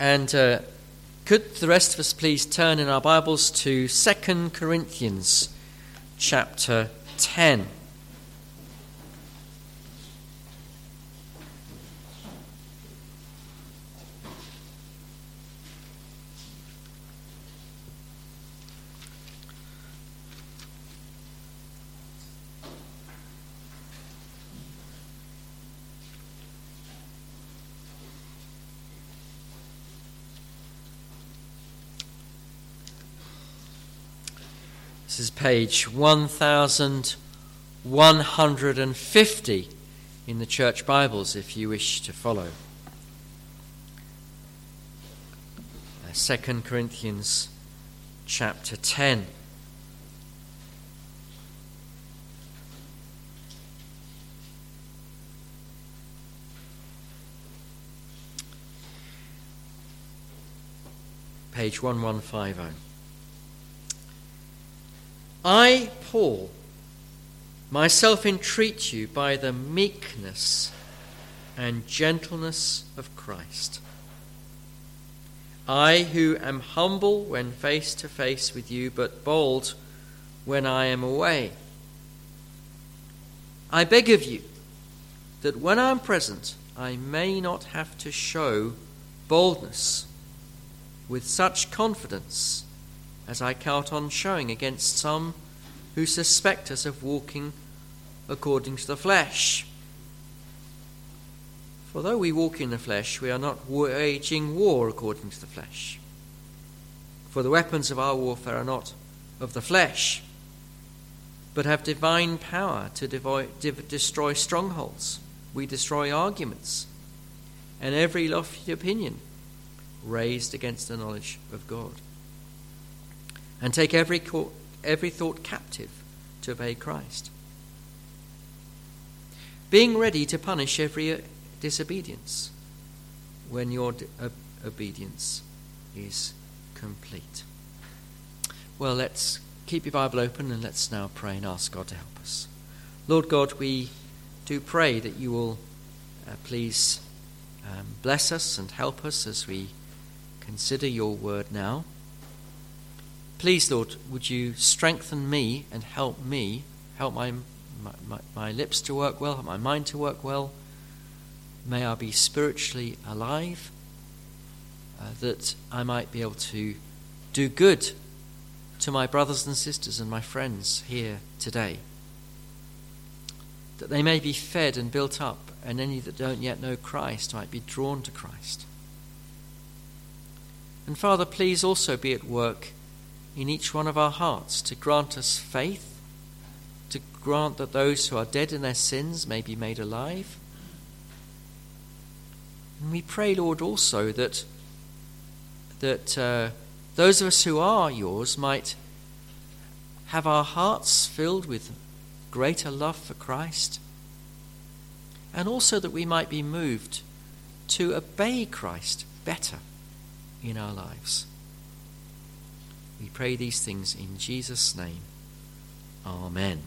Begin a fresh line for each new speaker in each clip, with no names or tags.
And uh, could the rest of us please turn in our Bibles to 2 Corinthians chapter 10. Page 1150 in the Church Bibles if you wish to follow. Uh, 2 Corinthians chapter 10. Page 1150. I, Paul, myself entreat you by the meekness and gentleness of Christ. I, who am humble when face to face with you, but bold when I am away. I beg of you that when I am present, I may not have to show boldness with such confidence as I count on showing against some who suspect us of walking according to the flesh. For though we walk in the flesh, we are not waging war according to the flesh. For the weapons of our warfare are not of the flesh, but have divine power to destroy strongholds. We destroy arguments and every lofty opinion raised against the knowledge of God and take every, every thought captive to obey Christ. Being ready to punish every uh, disobedience when your obedience is complete. Well, let's keep your Bible open and let's now pray and ask God to help us. Lord God, we do pray that you will uh, please um, bless us and help us as we consider your word now. Please, Lord, would you strengthen me and help me, help my, my, my, lips to work well, help my mind to work well. May I be spiritually alive, uh, that I might be able to do good to my brothers and sisters and my friends here today. That they may be fed and built up, and any that don't yet know Christ might be drawn to Christ. And Father, please also be at work in each one of our hearts to grant us faith, to grant that those who are dead in their sins may be made alive. And we pray, Lord, also that, that uh, those of us who are yours might have our hearts filled with greater love for Christ, and also that we might be moved to obey Christ better in our lives. We pray these things in Jesus' name. Amen.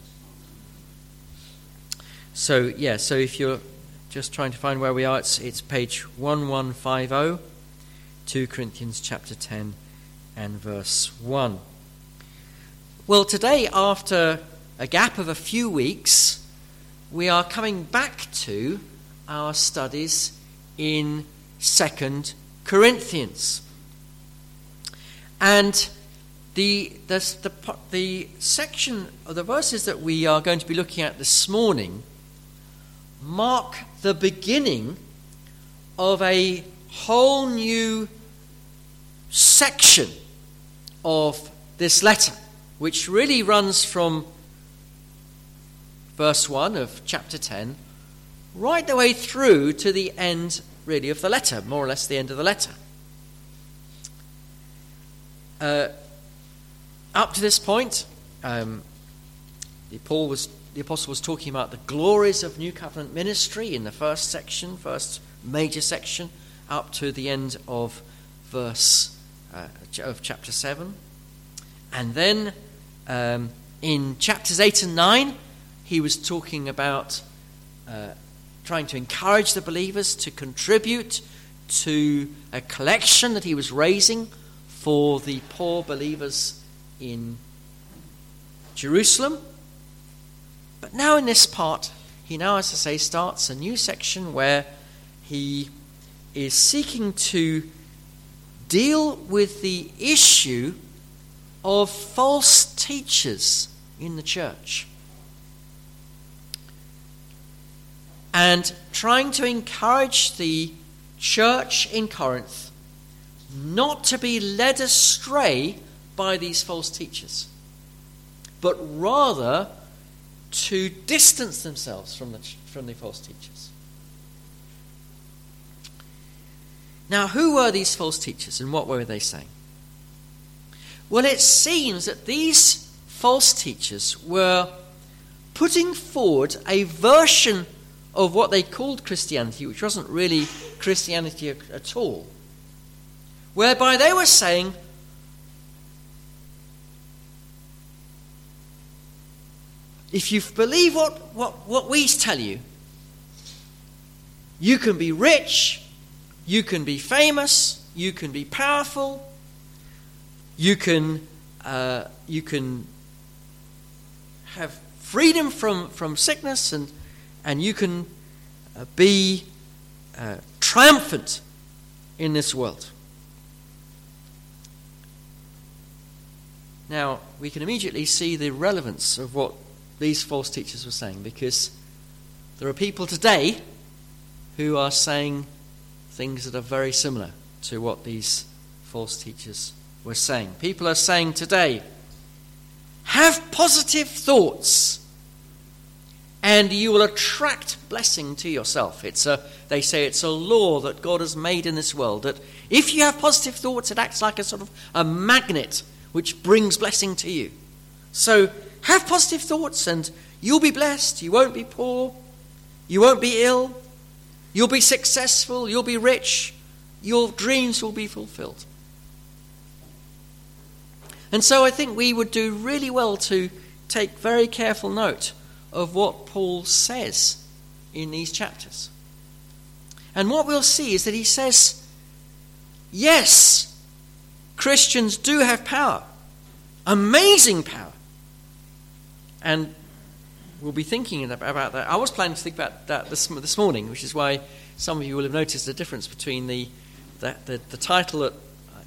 So, yeah, so if you're just trying to find where we are, it's, it's page 1150, 2 Corinthians chapter 10 and verse 1. Well, today, after a gap of a few weeks, we are coming back to our studies in 2 Corinthians. And the, the, the, the section of the verses that we are going to be looking at this morning mark the beginning of a whole new section of this letter, which really runs from verse 1 of chapter 10 right the way through to the end, really, of the letter, more or less the end of the letter. Uh, up to this point, um, the, Paul was, the apostle was talking about the glories of New Covenant ministry in the first section, first major section, up to the end of verse uh, of chapter 7. And then um, in chapters 8 and 9, he was talking about uh, trying to encourage the believers to contribute to a collection that he was raising for the poor believers in Jerusalem. But now, in this part, he now, as I say, starts a new section where he is seeking to deal with the issue of false teachers in the church. And trying to encourage the church in Corinth not to be led astray by these false teachers, but rather to distance themselves from the, from the false teachers. Now, who were these false teachers and what were they saying? Well, it seems that these false teachers were putting forward a version of what they called Christianity, which wasn't really Christianity at all, whereby they were saying, if you believe what, what, what we tell you, you can be rich, you can be famous, you can be powerful, you can, uh, you can have freedom from, from sickness, and, and you can uh, be uh, triumphant in this world. Now, we can immediately see the relevance of what these false teachers were saying because there are people today who are saying things that are very similar to what these false teachers were saying. People are saying today, have positive thoughts and you will attract blessing to yourself. It's a, they say it's a law that God has made in this world that if you have positive thoughts, it acts like a sort of a magnet which brings blessing to you. So have positive thoughts and you'll be blessed. You won't be poor. You won't be ill. You'll be successful. You'll be rich. Your dreams will be fulfilled. And so I think we would do really well to take very careful note of what Paul says in these chapters. And what we'll see is that he says, yes, Christians do have power, amazing power. And we'll be thinking about that. I was planning to think about that this, this morning, which is why some of you will have noticed the difference between the, the, the, the title that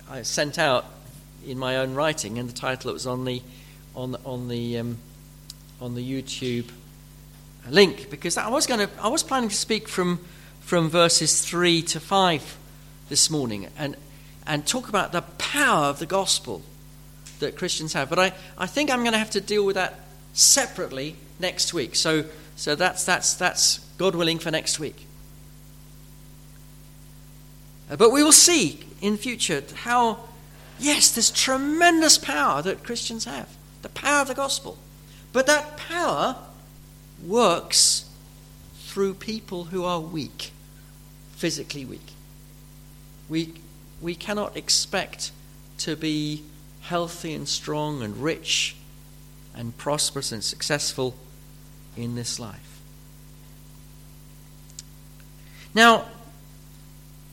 I sent out in my own writing and the title that was on the, on, on the um, on the YouTube link because I was going to I was planning to speak from from verses 3 to 5 this morning and and talk about the power of the gospel that Christians have but I, I think I'm going to have to deal with that separately next week. So so that's that's that's God willing for next week. Uh, but we will see in future how yes there's tremendous power that Christians have. The power of the gospel. But that power works through people who are weak, physically weak. We, we cannot expect to be healthy and strong and rich and prosperous and successful in this life. Now,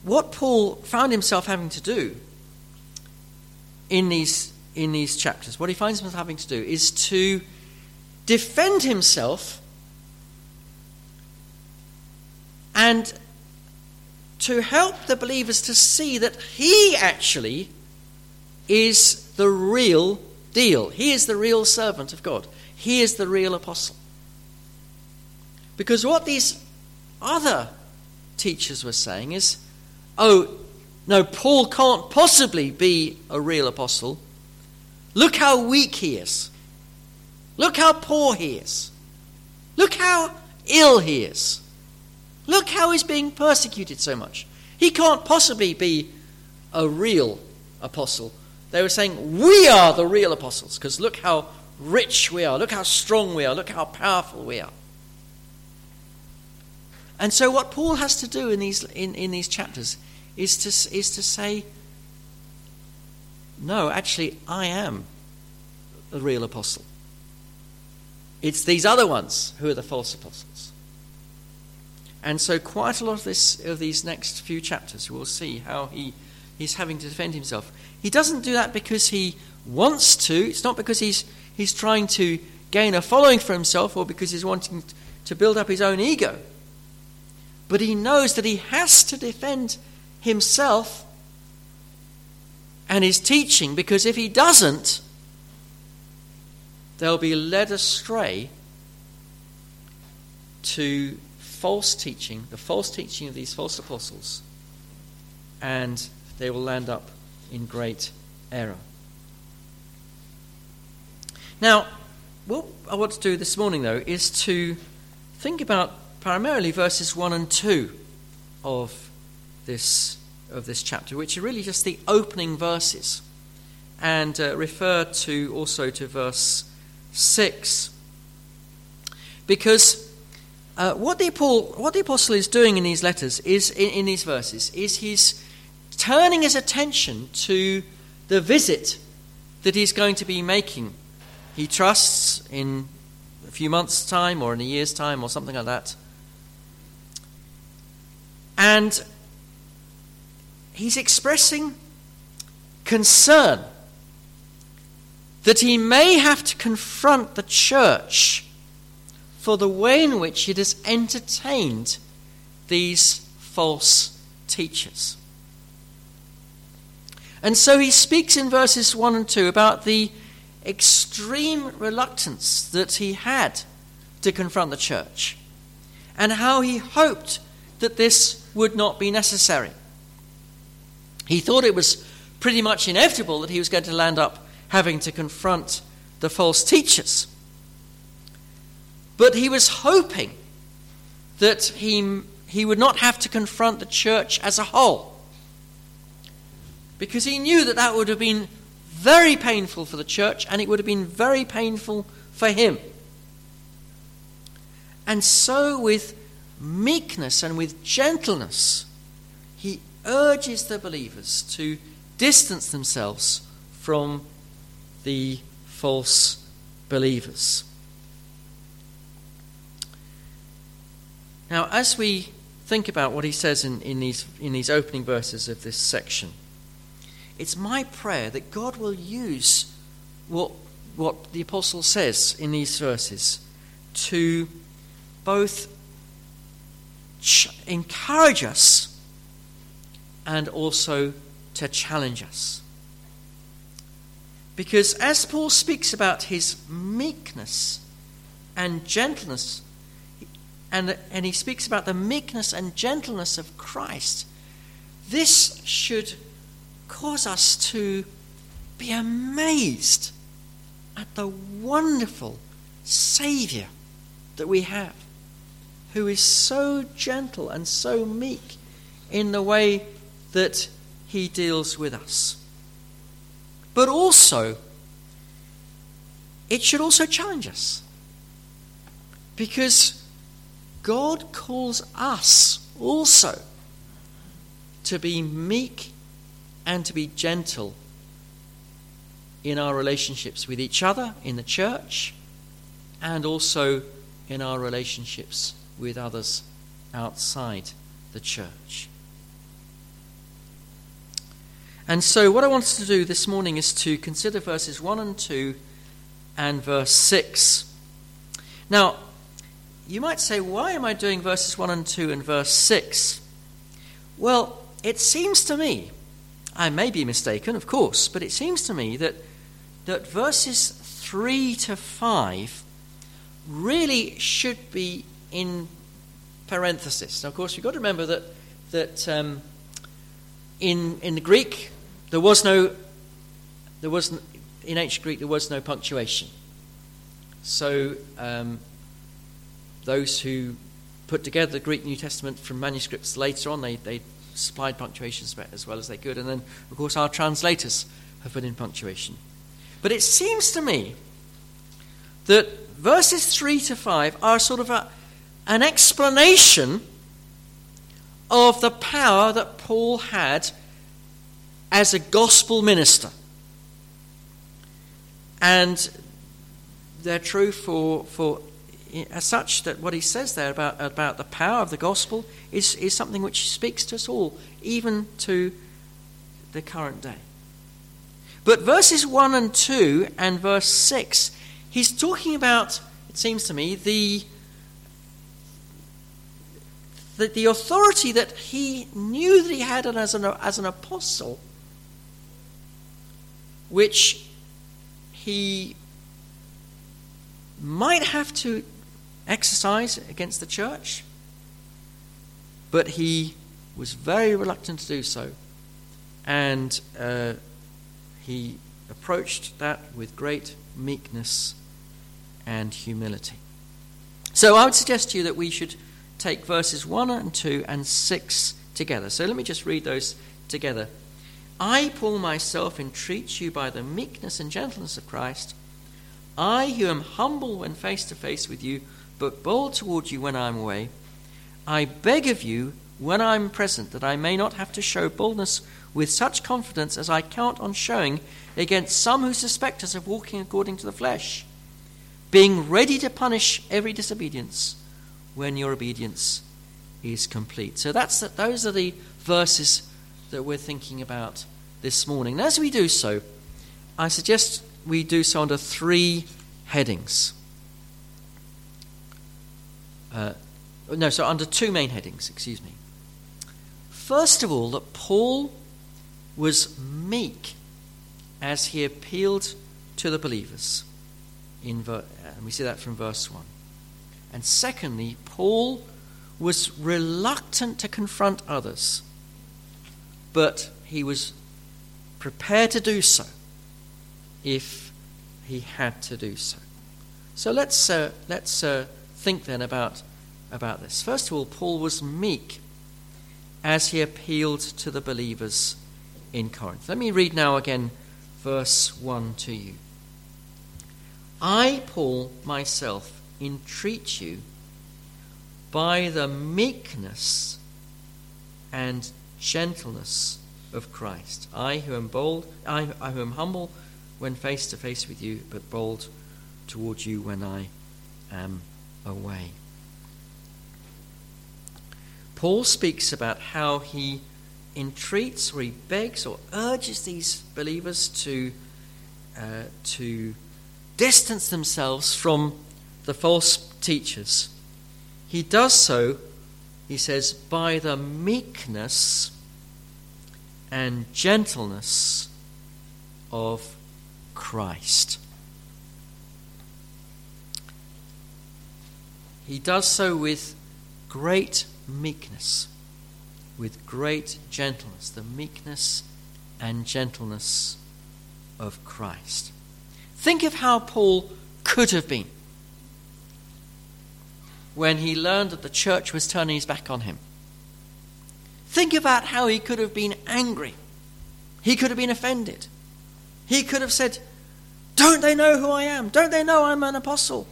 what Paul found himself having to do in these, in these chapters, what he finds himself having to do is to defend himself and to help the believers to see that he actually is the real deal. He is the real servant of God. He is the real apostle. Because what these other teachers were saying is, oh, no, Paul can't possibly be a real apostle. Look how weak he is. Look how poor he is. Look how ill he is. Look how he's being persecuted so much. He can't possibly be a real apostle. They were saying, We are the real apostles, because look how rich we are, look how strong we are, look how powerful we are. And so, what Paul has to do in these, in, in these chapters is to, is to say, No, actually, I am the real apostle. It's these other ones who are the false apostles. And so, quite a lot of, this, of these next few chapters, we'll see how he, he's having to defend himself. He doesn't do that because he wants to, it's not because he's, he's trying to gain a following for himself or because he's wanting to build up his own ego. But he knows that he has to defend himself and his teaching because if he doesn't, they'll be led astray to false teaching, the false teaching of these false apostles, and they will land up in great error. Now, what I want to do this morning, though, is to think about primarily verses 1 and 2 of this, of this chapter, which are really just the opening verses, and uh, refer to also to verse 6. Because uh, what, the, Paul, what the apostle is doing in these letters is in, in these verses is he's turning his attention to the visit that he's going to be making. He trusts in a few months' time or in a year's time or something like that. And he's expressing concern that he may have to confront the church for the way in which it has entertained these false teachers. And so he speaks in verses 1 and 2 about the extreme reluctance that he had to confront the church and how he hoped that this would not be necessary. He thought it was pretty much inevitable that he was going to land up having to confront the false teachers. But he was hoping that he, he would not have to confront the church as a whole. Because he knew that that would have been very painful for the church and it would have been very painful for him. And so, with meekness and with gentleness, he urges the believers to distance themselves from the false believers. Now, as we think about what he says in, in, these, in these opening verses of this section, it's my prayer that God will use what, what the apostle says in these verses to both ch- encourage us and also to challenge us. Because as Paul speaks about his meekness and gentleness and, and he speaks about the meekness and gentleness of Christ. This should cause us to be amazed at the wonderful Saviour that we have, who is so gentle and so meek in the way that he deals with us. But also, it should also challenge us. Because God calls us also to be meek and to be gentle in our relationships with each other in the church and also in our relationships with others outside the church. And so, what I wanted to do this morning is to consider verses 1 and 2 and verse 6. Now, you might say, why am I doing verses 1 and 2 and verse 6? Well, it seems to me, I may be mistaken, of course, but it seems to me that, that verses 3 to 5 really should be in parenthesis. Now, of course, you've got to remember that, that um, in, in the Greek, there was no, there was, in ancient Greek, there was no punctuation. So, um, those who put together the Greek New Testament from manuscripts later on, they, they supplied punctuations as well as they could. And then, of course, our translators have put in punctuation. But it seems to me that verses 3 to 5 are sort of a, an explanation of the power that Paul had as a gospel minister. And they're true for, for as such that what he says there about, about the power of the gospel is, is something which speaks to us all, even to the current day. But verses 1 and 2 and verse 6, he's talking about, it seems to me, the, the, the authority that he knew that he had as an, as an apostle, which he might have to exercise against the church, but he was very reluctant to do so. And uh, he approached that with great meekness and humility. So I would suggest to you that we should take verses 1 and 2 and 6 together. So let me just read those together. I, Paul, myself, entreat you by the meekness and gentleness of Christ. I, who am humble when face to face with you, but bold toward you when I am away, I beg of you when I am present that I may not have to show boldness with such confidence as I count on showing against some who suspect us of walking according to the flesh, being ready to punish every disobedience when your obedience is complete. So that's the, those are the verses that we're thinking about this morning. And as we do so, I suggest we do so under three headings. Uh, no, so under two main headings, excuse me. First of all, that Paul was meek as he appealed to the believers. In ver- and we see that from verse 1. And secondly, Paul was reluctant to confront others, but he was prepared to do so if he had to do so. So let's, uh, let's uh, think then about, about this. First of all, Paul was meek as he appealed to the believers in Corinth. Let me read now again verse 1 to you. I, Paul, myself, entreat you by the meekness and gentleness of Christ. I who am bold, I, I who am humble when face to face with you, but bold towards you when I am away. Paul speaks about how he entreats or he begs or urges these believers to, uh, to distance themselves from the false teachers. He does so, he says, by the meekness and gentleness of Christ. He does so with great meekness with great gentleness, the meekness and gentleness of Christ. Think of how Paul could have been when he learned that the church was turning his back on him. Think about how he could have been angry. He could have been offended. He could have said, Don't they know who I am? Don't they know I'm an apostle?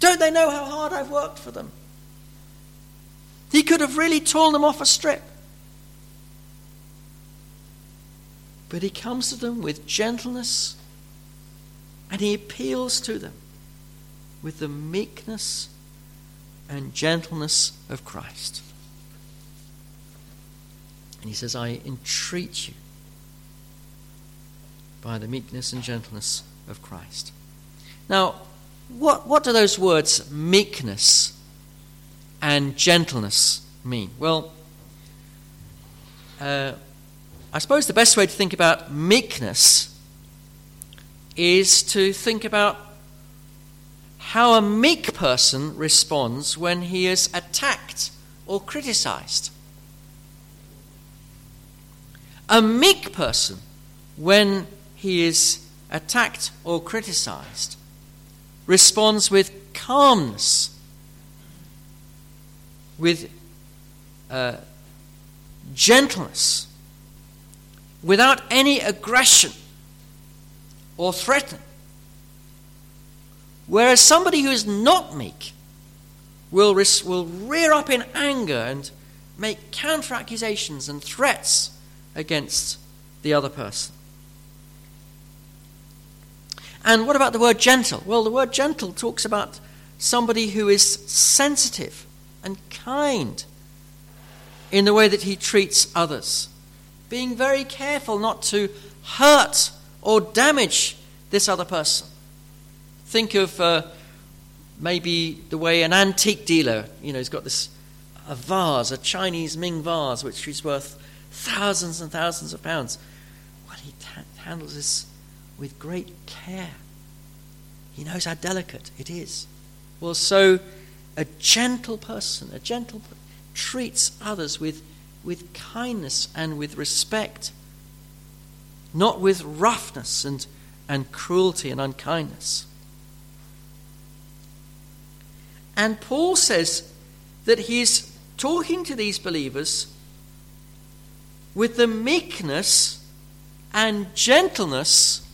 Don't they know how hard I've worked for them? He could have really torn them off a strip. But he comes to them with gentleness and he appeals to them with the meekness and gentleness of Christ. And he says, I entreat you by the meekness and gentleness of Christ. Now, what, what do those words meekness and gentleness mean? Well, uh, I suppose the best way to think about meekness is to think about how a meek person responds when he is attacked or criticized. A meek person, when he is attacked or criticized, responds with calmness with uh, gentleness, without any aggression or threatening. Whereas somebody who is not meek will, res- will rear up in anger and make counter accusations and threats against the other person. And what about the word gentle? Well, the word gentle talks about somebody who is sensitive and kind in the way that he treats others, being very careful not to hurt or damage this other person. Think of uh, maybe the way an antique dealer, you know, he's got this a vase, a Chinese Ming vase, which is worth thousands and thousands of pounds. Well, he t- handles this with great care. He knows how delicate it is. Well, so a gentle person, a gentle person, treats others with, with kindness and with respect, not with roughness and, and cruelty and unkindness. And Paul says that he's talking to these believers with the meekness and gentleness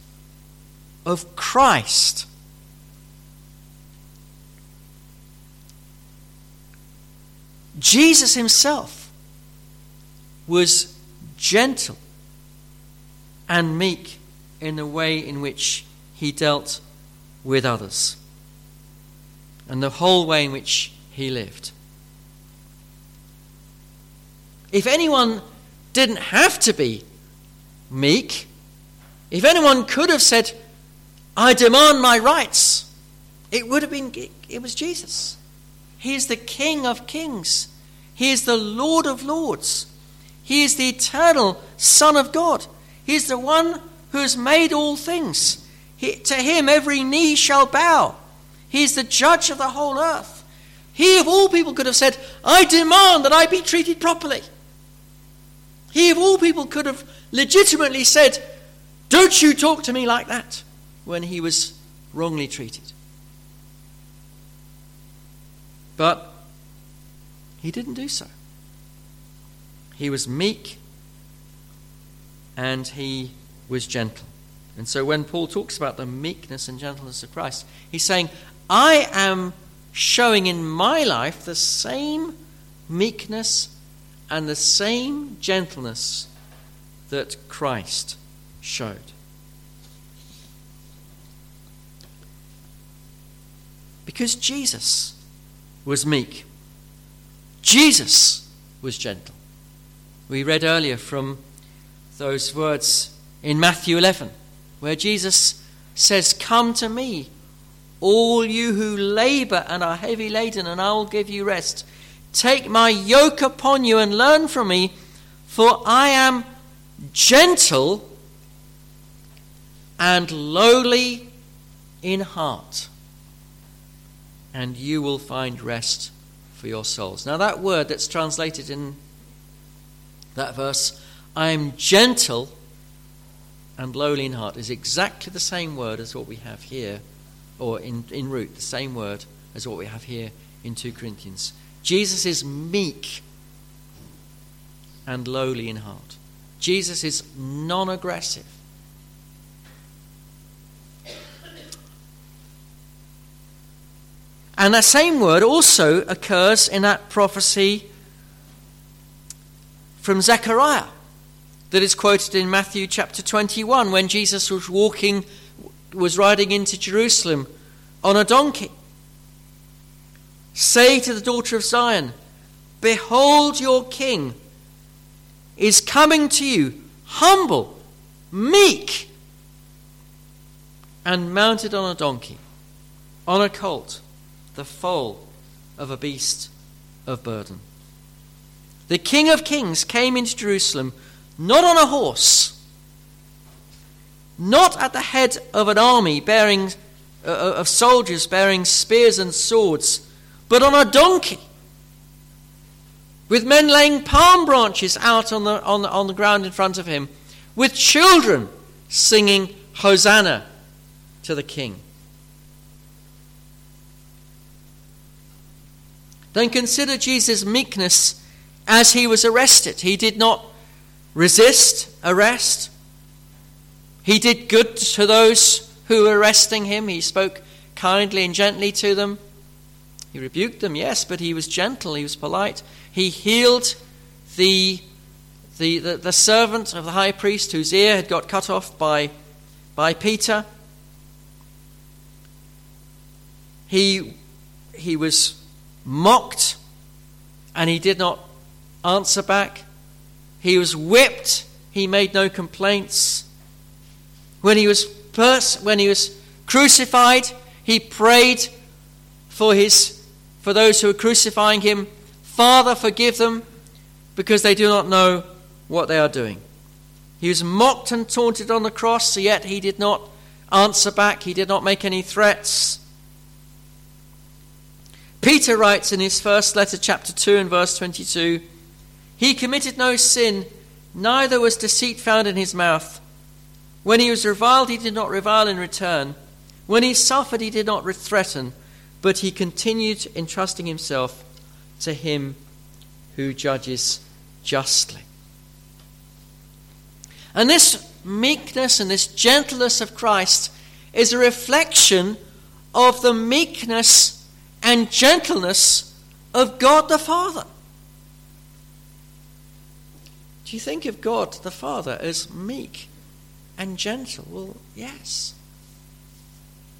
of Christ. Jesus himself was gentle and meek in the way in which he dealt with others and the whole way in which he lived. If anyone didn't have to be meek, if anyone could have said, I demand my rights, it would have been, it was Jesus. He is the King of kings. He is the Lord of lords. He is the eternal Son of God. He is the one who has made all things. He, to him every knee shall bow. He is the judge of the whole earth. He of all people could have said, I demand that I be treated properly. He of all people could have legitimately said, Don't you talk to me like that when he was wrongly treated. But he didn't do so. He was meek and he was gentle. And so when Paul talks about the meekness and gentleness of Christ, he's saying, I am showing in my life the same meekness and the same gentleness that Christ showed. Because Jesus was meek. Jesus was gentle. We read earlier from those words in Matthew 11, where Jesus says, Come to me, all you who labor and are heavy laden, and I will give you rest. Take my yoke upon you and learn from me, for I am gentle and lowly in heart and you will find rest for your souls. Now, that word that's translated in that verse, I am gentle and lowly in heart, is exactly the same word as what we have here, or in, in root, the same word as what we have here in 2 Corinthians. Jesus is meek and lowly in heart. Jesus is non aggressive. And that same word also occurs in that prophecy from Zechariah that is quoted in Matthew chapter 21 when Jesus was walking, was riding into Jerusalem on a donkey. Say to the daughter of Zion, Behold, your king is coming to you, humble, meek, and mounted on a donkey, on a colt the foal of a beast of burden. The King of Kings came into Jerusalem not on a horse, not at the head of an army bearing uh, of soldiers bearing spears and swords, but on a donkey, with men laying palm branches out on the, on the, on the ground in front of him, with children singing Hosanna to the King. Then consider Jesus' meekness as he was arrested. He did not resist arrest. He did good to those who were arresting him. He spoke kindly and gently to them. He rebuked them, yes, but he was gentle, he was polite. He healed the, the, the, the servant of the high priest whose ear had got cut off by, by Peter. He he was mocked and he did not answer back. He was whipped, he made no complaints. When he was pers- when he was crucified, he prayed for his for those who were crucifying him, Father, forgive them, because they do not know what they are doing. He was mocked and taunted on the cross, yet he did not answer back, he did not make any threats. Peter writes in his first letter, chapter 2, and verse 22 He committed no sin, neither was deceit found in his mouth. When he was reviled, he did not revile in return. When he suffered, he did not threaten, but he continued entrusting himself to him who judges justly. And this meekness and this gentleness of Christ is a reflection of the meekness and gentleness of God the Father. Do you think of God the Father as meek and gentle? Well, yes.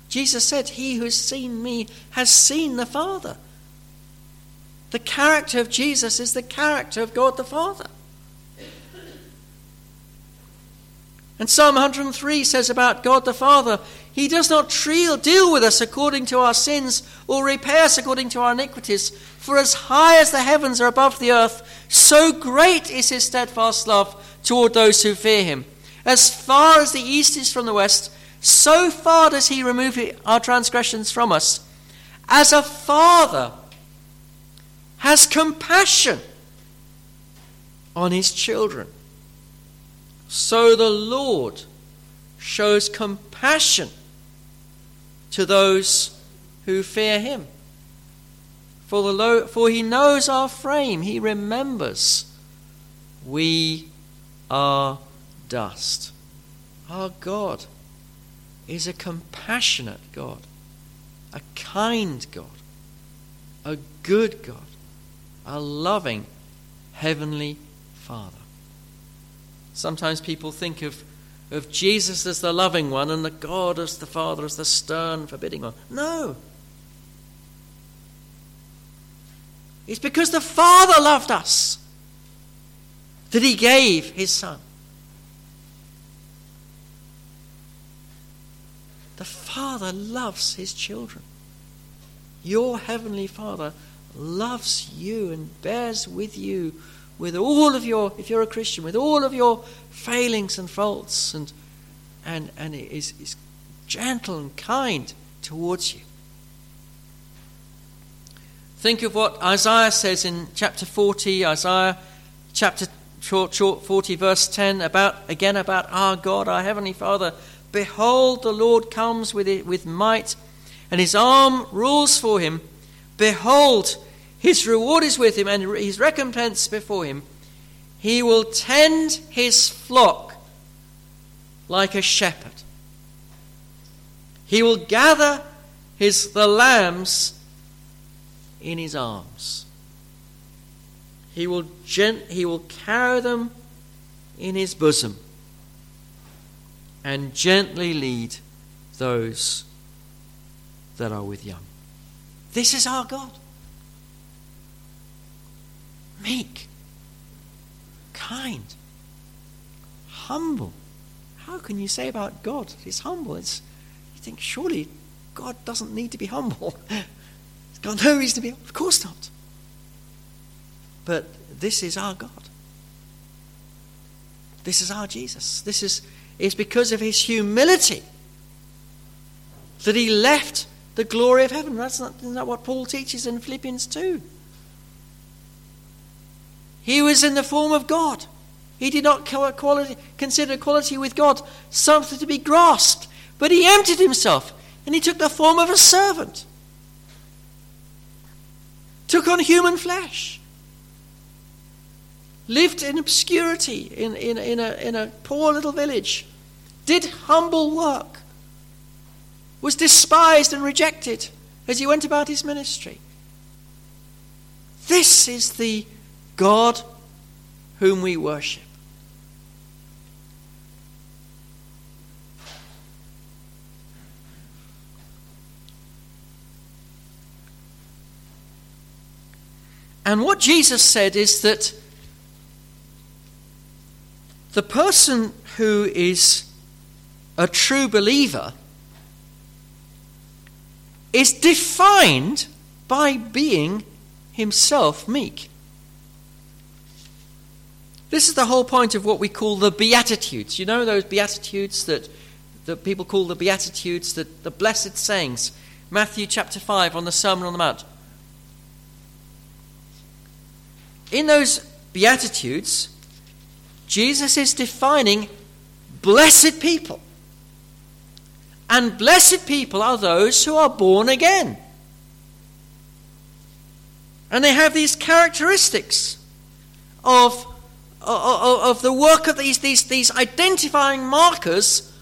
Jesus said, He who has seen me has seen the Father. The character of Jesus is the character of God the Father. And Psalm 103 says about God the Father, He does not deal with us according to our sins or repay us according to our iniquities. For as high as the heavens are above the earth, so great is His steadfast love toward those who fear Him. As far as the east is from the west, so far does He remove our transgressions from us. As a father has compassion on his children so the Lord shows compassion to those who fear him. For, the lo- for he knows our frame, he remembers we are dust. Our God is a compassionate God, a kind God, a good God, a loving Heavenly Father. Sometimes people think of, of Jesus as the loving one and the God as the Father as the stern, forbidding one. No. It's because the Father loved us that He gave His Son. The Father loves His children. Your Heavenly Father loves you and bears with you with all of your, if you're a Christian, with all of your failings and faults, and, and, and is, is gentle and kind towards you. Think of what Isaiah says in chapter 40, Isaiah chapter 40, verse 10, about, again about our God, our Heavenly Father. Behold, the Lord comes with, it, with might, and his arm rules for him. Behold, his reward is with him, and his recompense before him. He will tend his flock like a shepherd. He will gather his, the lambs in his arms. He will, gent, he will carry them in his bosom and gently lead those that are with young. This is our God meek, kind, humble. How can you say about God he's humble? It's, you think, surely God doesn't need to be humble. he's got no reason to be Of course not. But this is our God. This is our Jesus. This is it's because of his humility that he left the glory of heaven. That's not, isn't that what Paul teaches in Philippians 2? He was in the form of God. He did not quality, consider equality with God something to be grasped, but he emptied himself and he took the form of a servant, took on human flesh, lived in obscurity in, in, in, a, in a poor little village, did humble work, was despised and rejected as he went about his ministry. This is the God whom we worship. And what Jesus said is that the person who is a true believer is defined by being himself meek. This is the whole point of what we call the Beatitudes. You know those Beatitudes that, that people call the Beatitudes, the, the blessed sayings? Matthew chapter 5 on the Sermon on the Mount. In those Beatitudes, Jesus is defining blessed people. And blessed people are those who are born again. And they have these characteristics of, of, the work of these, these, these identifying markers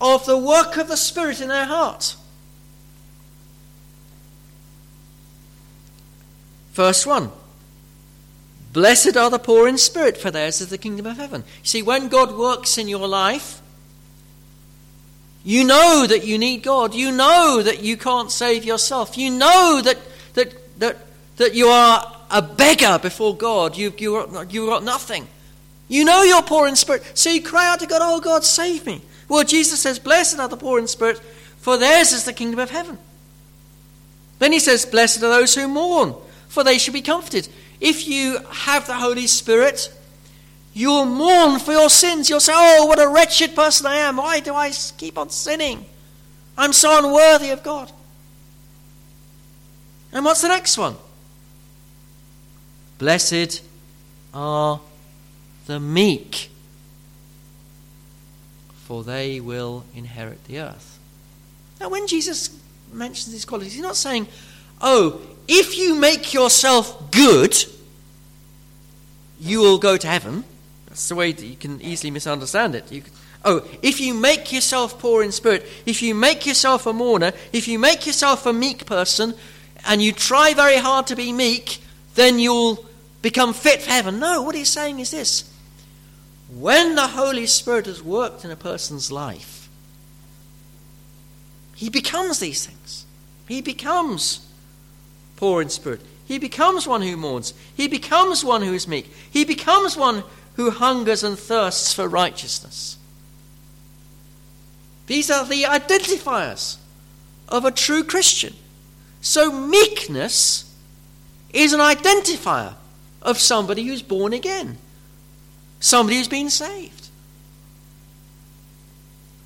of the work of the Spirit in their heart. Verse 1 Blessed are the poor in spirit, for theirs is the kingdom of heaven. See, when God works in your life, you know that you need God. You know that you can't save yourself. You know that, that, that, that you are a beggar before God. You, you, you got nothing. You know you're poor in spirit. So you cry out to God, Oh God, save me. Well, Jesus says, Blessed are the poor in spirit, for theirs is the kingdom of heaven. Then he says, Blessed are those who mourn, for they shall be comforted. If you have the Holy Spirit, you'll mourn for your sins. You'll say, Oh, what a wretched person I am. Why do I keep on sinning? I'm so unworthy of God. And what's the next one? Blessed are the meek, for they will inherit the earth. Now, when Jesus mentions these qualities, he's not saying, Oh, if you make yourself good, you will go to heaven. That's the way that you can easily misunderstand it. You, oh, if you make yourself poor in spirit, if you make yourself a mourner, if you make yourself a meek person, and you try very hard to be meek, then you'll become fit for heaven. No, what he's saying is this when the Holy Spirit has worked in a person's life, he becomes these things. He becomes poor in spirit. He becomes one who mourns. He becomes one who is meek. He becomes one who hungers and thirsts for righteousness. These are the identifiers of a true Christian. So, meekness is an identifier of somebody who's born again, somebody who's been saved.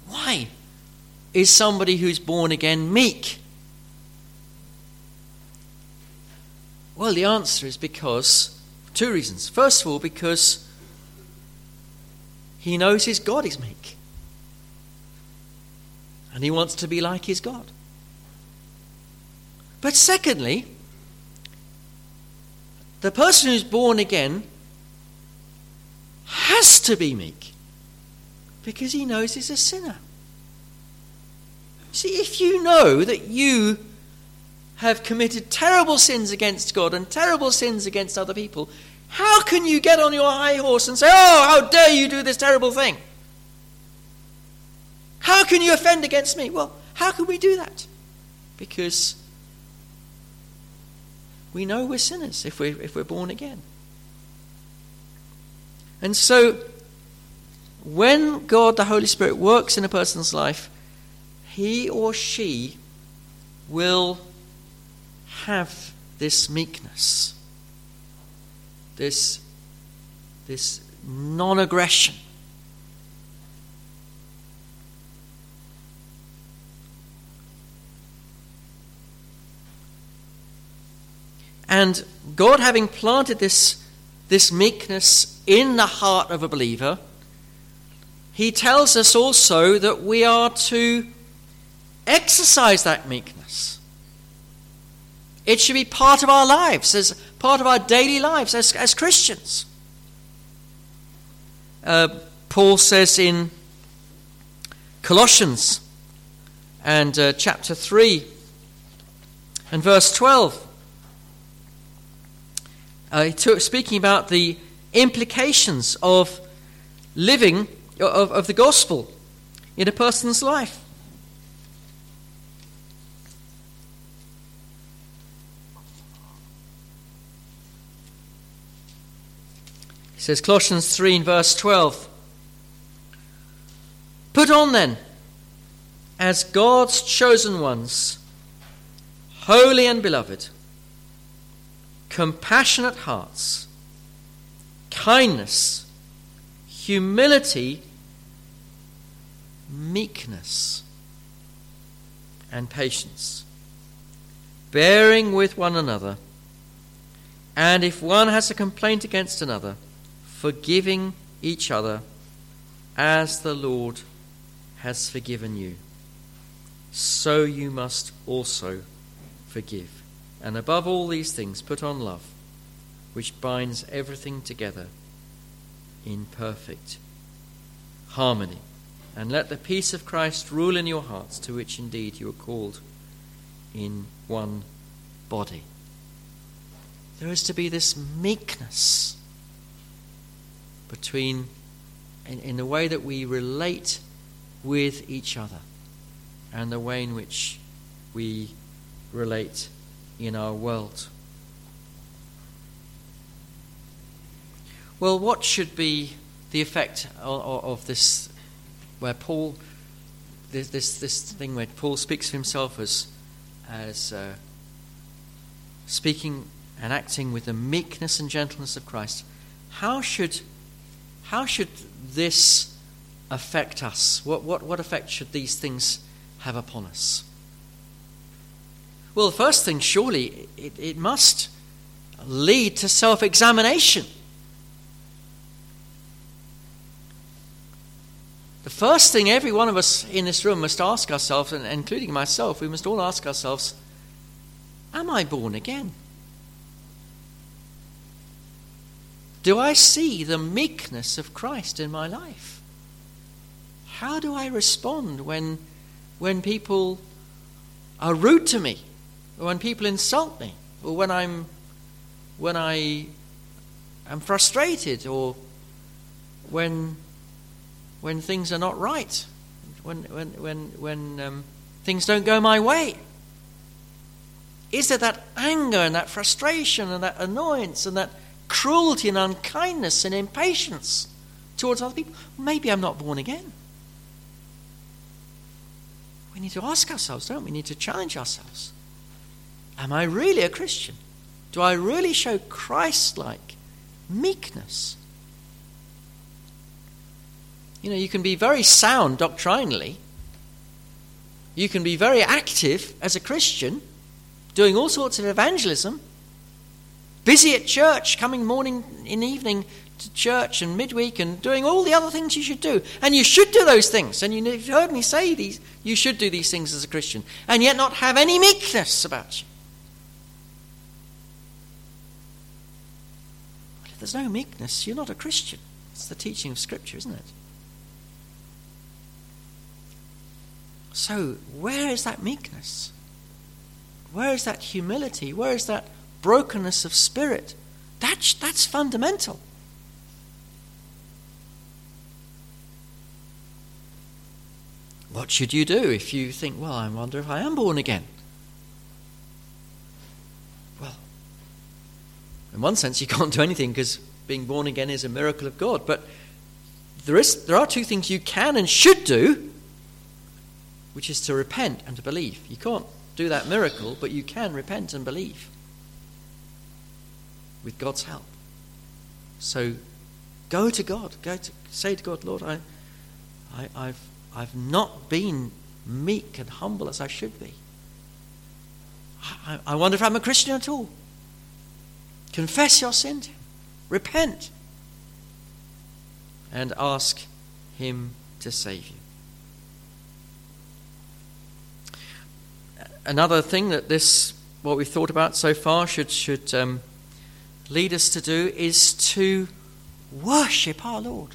Why is somebody who's born again meek? Well, the answer is because two reasons. First of all, because he knows his God is meek. And he wants to be like his God. But secondly, the person who's born again has to be meek because he knows he's a sinner. See, if you know that you have committed terrible sins against God and terrible sins against other people, how can you get on your high horse and say, Oh, how dare you do this terrible thing? How can you offend against me? Well, how can we do that? Because we know we're sinners if we're, if we're born again. And so, when God, the Holy Spirit, works in a person's life, he or she will have this meekness this, this non aggression. And God, having planted this, this meekness in the heart of a believer, He tells us also that we are to exercise that meekness. It should be part of our lives as part of our daily lives as, as Christians. Uh, Paul says in Colossians and uh, chapter 3 and verse 12, uh, speaking about the implications of living, of, of the gospel in a person's life. says, Colossians 3 in verse 12 Put on then, as God's chosen ones, holy and beloved, compassionate hearts, kindness, humility, meekness, and patience, bearing with one another, and if one has a complaint against another, forgiving each other as the Lord has forgiven you. So you must also forgive. And above all these things, put on love, which binds everything together in perfect harmony. And let the peace of Christ rule in your hearts, to which indeed you are called in one body. There is to be this meekness between, in, in the way that we relate with each other and the way in which we relate in our world. Well, what should be the effect of, of this, where Paul, this, this, this thing where Paul speaks of himself as, as uh, speaking and acting with the meekness and gentleness of Christ? How should, how should this affect us? What, what, what effect should these things have upon us? Well, the first thing, surely, it, it must lead to self examination. The first thing every one of us in this room must ask ourselves, and including myself, we must all ask ourselves Am I born again? Do I see the meekness of Christ in my life? How do I respond when, when people are rude to me? or when people insult me, or when I'm when I am frustrated, or when when things are not right, when when when when um, things don't go my way. Is there that anger and that frustration and that annoyance and that cruelty and unkindness and impatience towards other people? Maybe I'm not born again. We need to ask ourselves, don't we? We need to challenge ourselves. Am I really a Christian? Do I really show Christ like meekness? You know, you can be very sound doctrinally, you can be very active as a Christian, doing all sorts of evangelism, busy at church, coming morning and evening to church and midweek and doing all the other things you should do. And you should do those things. And you've heard me say these, you should do these things as a Christian. And yet not have any meekness about you. If there's no meekness, you're not a Christian. It's the teaching of Scripture, isn't it? So, where is that meekness? Where is that humility? Where is that brokenness of spirit? That's, that's fundamental. What should you do if you think, well, I wonder if I am born again? Well, in one sense, you can't do anything because being born again is a miracle of God. But there, is, there are two things you can and should do, which is to repent and to believe. You can't do that miracle, but you can repent and believe with God's help. So go to God. Go to say to God, Lord, I, I, I've, I've not been meek and humble as I should be. I, I wonder if I'm a Christian at all. Confess your sin to Him. Repent. And ask Him to save you. Another thing that this, what we've thought about so far, should, should um, lead us to do is to worship our Lord.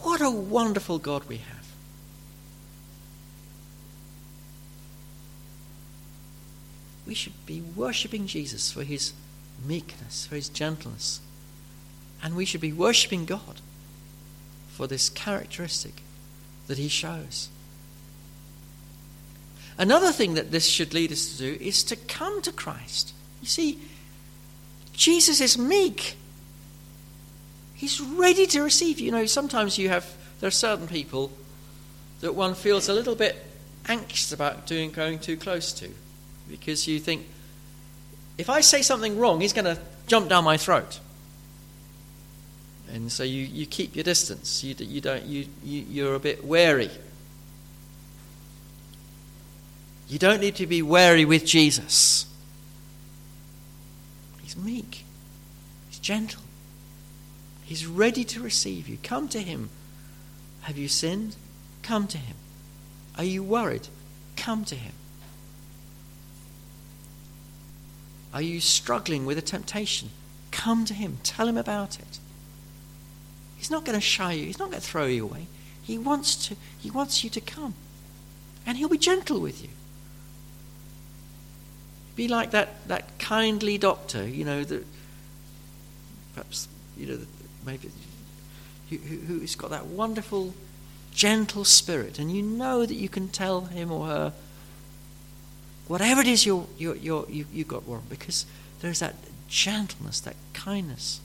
What a wonderful God we have. we should be worshipping Jesus for his meekness, for his gentleness. And we should be worshipping God for this characteristic that he shows. Another thing that this should lead us to do is to come to Christ. You see, Jesus is meek. He's ready to receive you. Know, sometimes you have, there are certain people that one feels a little bit anxious about doing, going too close to because you think, if I say something wrong, he's going to jump down my throat. And so you, you keep your distance. You, you don't, you, you, you're a bit wary. You don't need to be wary with Jesus. He's meek, he's gentle, he's ready to receive you. Come to him. Have you sinned? Come to him. Are you worried? Come to him. Are you struggling with a temptation? Come to him. Tell him about it. He's not going to shy you. He's not going to throw you away. He wants to. He wants you to come, and he'll be gentle with you. Be like that, that kindly doctor, you know, that perhaps you know maybe who, who's got that wonderful, gentle spirit, and you know that you can tell him or her whatever it is you're, you're, you're, you, you got wrong, because there's that gentleness, that kindness.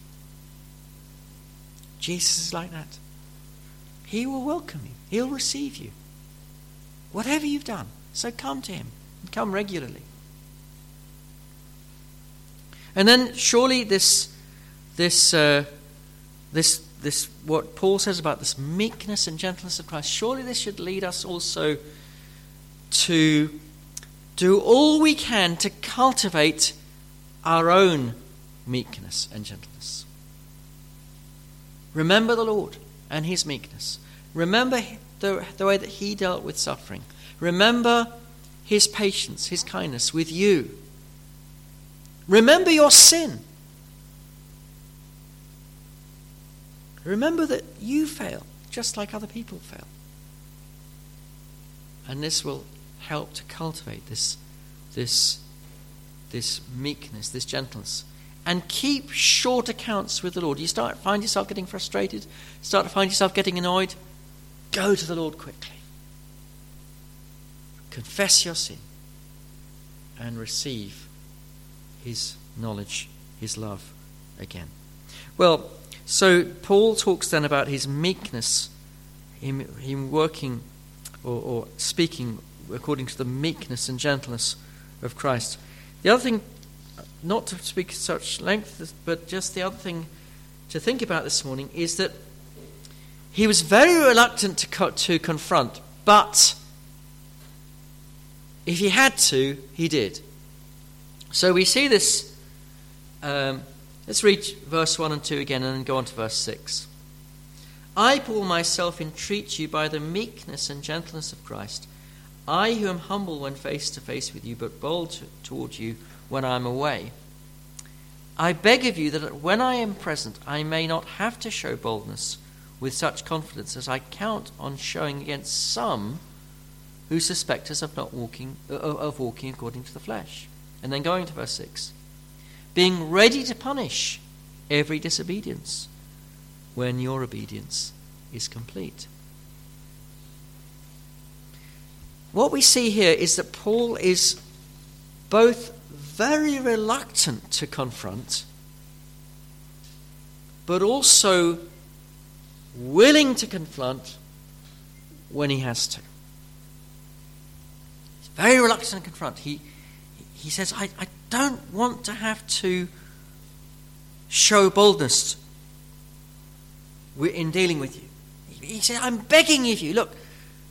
Jesus is like that. He will welcome you, He'll receive you. Whatever you've done. So come to Him and come regularly. And then surely this, this, uh, this, this, what Paul says about this meekness and gentleness of Christ, surely this should lead us also to do all we can to cultivate our own meekness and gentleness. Remember the Lord and his meekness. Remember the, the way that he dealt with suffering. Remember his patience, his kindness with you. Remember your sin. Remember that you fail just like other people fail. And this will help to cultivate this, this, this meekness, this gentleness. And keep short accounts with the Lord. You start find yourself getting frustrated, start to find yourself getting annoyed, go to the Lord quickly. Confess your sin and receive his knowledge, his love again. Well, so Paul talks then about his meekness, him, him working or, or speaking according to the meekness and gentleness of Christ. The other thing, not to speak such length, but just the other thing to think about this morning is that he was very reluctant to, co- to confront, but if he had to, he did. So we see this. Um, let's read verse 1 and 2 again and then go on to verse 6. I, Paul, myself entreat you by the meekness and gentleness of Christ I who am humble when face to face with you, but bold toward you when I am away. I beg of you that when I am present, I may not have to show boldness with such confidence as I count on showing against some who suspect us of not walking of walking according to the flesh. And then going to verse six, being ready to punish every disobedience when your obedience is complete. what we see here is that Paul is both very reluctant to confront, but also willing to confront when he has to. He's very reluctant to confront. He, he says, I, I don't want to have to show boldness in dealing with you. He said, I'm begging of you, look,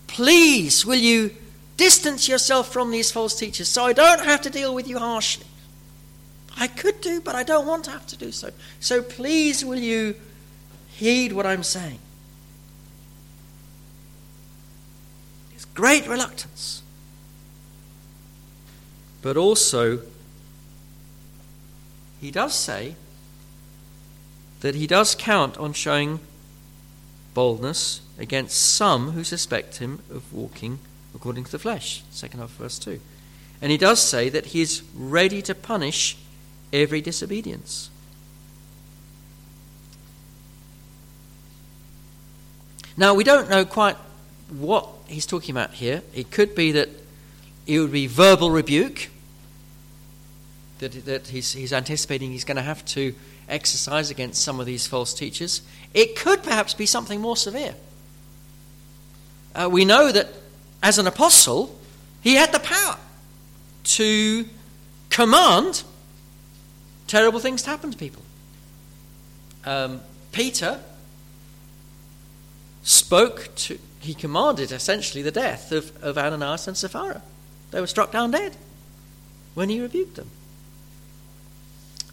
please, will you Distance yourself from these false teachers so I don't have to deal with you harshly. I could do, but I don't want to have to do so. So please, will you heed what I'm saying? There's great reluctance. But also, he does say that he does count on showing boldness against some who suspect him of walking according to the flesh. Second half of verse 2. And he does say that he is ready to punish every disobedience. Now, we don't know quite what he's talking about here. It could be that it would be verbal rebuke, that, that he's, he's anticipating he's going to have to exercise against some of these false teachers. It could perhaps be something more severe. Uh, we know that as an apostle, he had the power to command terrible things to happen to people. Um, Peter spoke to, he commanded essentially the death of, of Ananias and Sapphira. They were struck down dead when he rebuked them.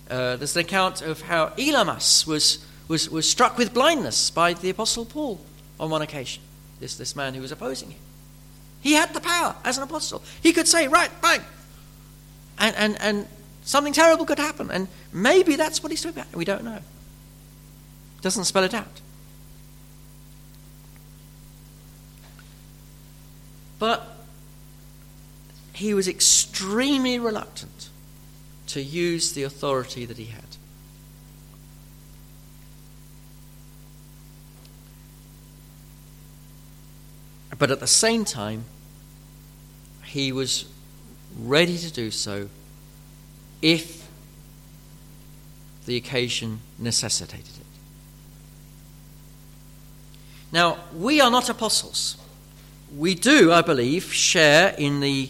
Uh, there's an account of how Elymas was, was, was struck with blindness by the Apostle Paul on one occasion, this, this man who was opposing him. He had the power as an apostle. He could say, right, bang. And, and, and something terrible could happen. And maybe that's what he's talking about. We don't know. Doesn't spell it out. But he was extremely reluctant to use the authority that he had. But at the same time, he was ready to do so if the occasion necessitated it. Now, we are not apostles. We do, I believe, share in the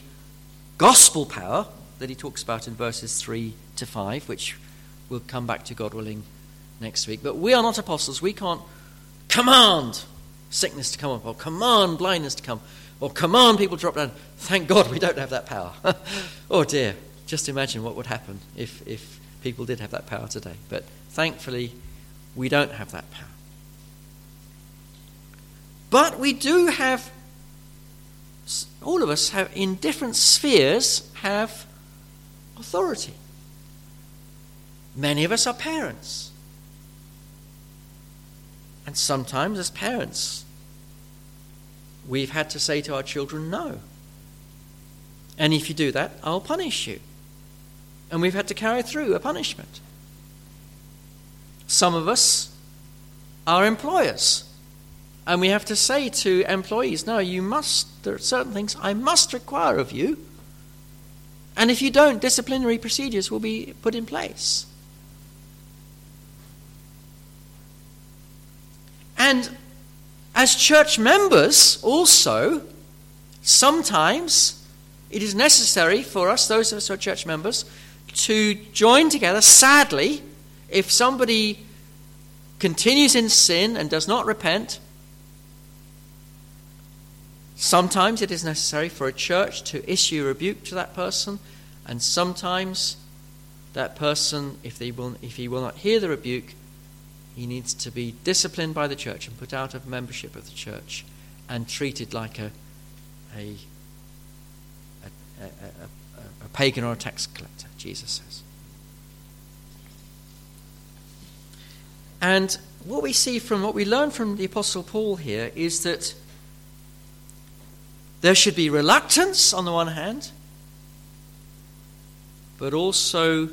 gospel power that he talks about in verses 3 to 5, which we'll come back to, God willing, next week. But we are not apostles. We can't command sickness to come up, or command blindness to come, or command people to drop down. Thank God we don't have that power. oh dear, just imagine what would happen if, if people did have that power today. But thankfully, we don't have that power. But we do have, all of us have, in different spheres, have authority. Many of us are parents. And sometimes, as parents, we've had to say to our children, no. And if you do that, I'll punish you. And we've had to carry through a punishment. Some of us are employers. And we have to say to employees, no, you must, there are certain things I must require of you. And if you don't, disciplinary procedures will be put in place. And as church members, also, sometimes it is necessary for us, those of us who are church members, to join together. Sadly, if somebody continues in sin and does not repent, sometimes it is necessary for a church to issue rebuke to that person, and sometimes that person, if, they will, if he will not hear the rebuke, he needs to be disciplined by the church and put out of membership of the church and treated like a, a, a, a, a pagan or a tax collector, Jesus says. And what we see from what we learn from the Apostle Paul here is that there should be reluctance on the one hand, but also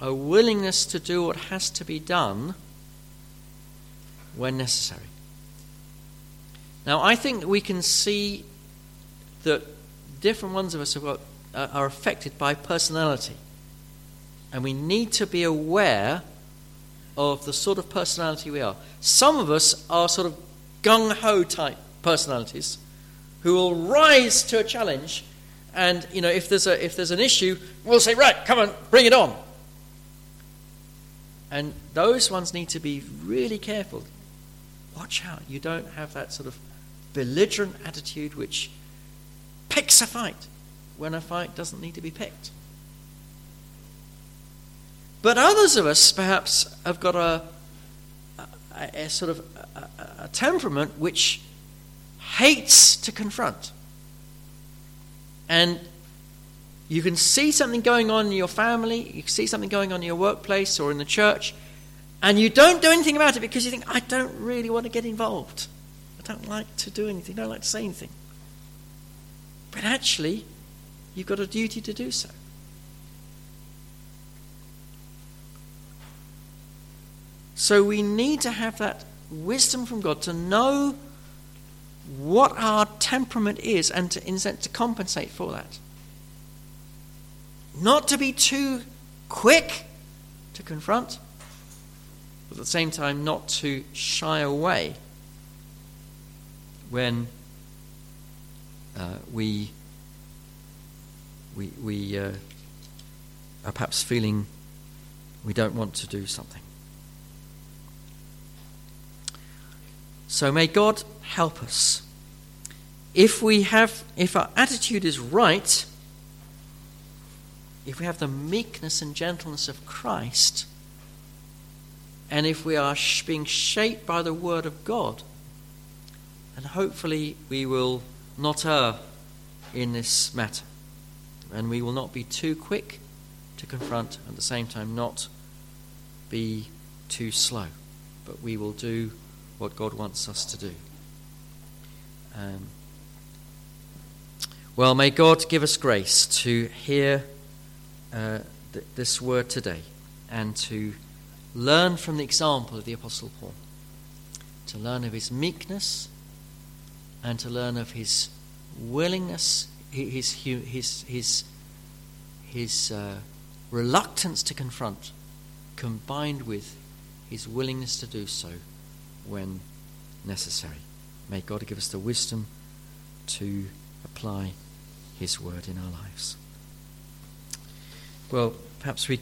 a willingness to do what has to be done when necessary. Now, I think we can see that different ones of us got, uh, are affected by personality. And we need to be aware of the sort of personality we are. Some of us are sort of gung ho type personalities who will rise to a challenge. And, you know, if there's, a, if there's an issue, we'll say, right, come on, bring it on. And those ones need to be really careful. Watch out, you don't have that sort of belligerent attitude which picks a fight when a fight doesn't need to be picked. But others of us perhaps have got a, a, a sort of a, a temperament which hates to confront. And you can see something going on in your family, you see something going on in your workplace or in the church, and you don't do anything about it because you think, I don't really want to get involved. I don't like to do anything, I don't like to say anything. But actually, you've got a duty to do so. So we need to have that wisdom from God to know what our temperament is and to, in to compensate for that not to be too quick to confront, but at the same time not to shy away when uh, we we, we uh, are perhaps feeling we don't want to do something. So may God help us. If we have, if our attitude is right, if we have the meekness and gentleness of Christ, and if we are being shaped by the Word of God, and hopefully we will not err in this matter, and we will not be too quick to confront, at the same time, not be too slow, but we will do what God wants us to do. Um, well, may God give us grace to hear uh, th- this word today and to learn from the example of the Apostle Paul, to learn of his meekness and to learn of his willingness, his, his, his, his uh, reluctance to confront, combined with his willingness to do so when necessary. May God give us the wisdom to apply His word in our lives. Well, perhaps we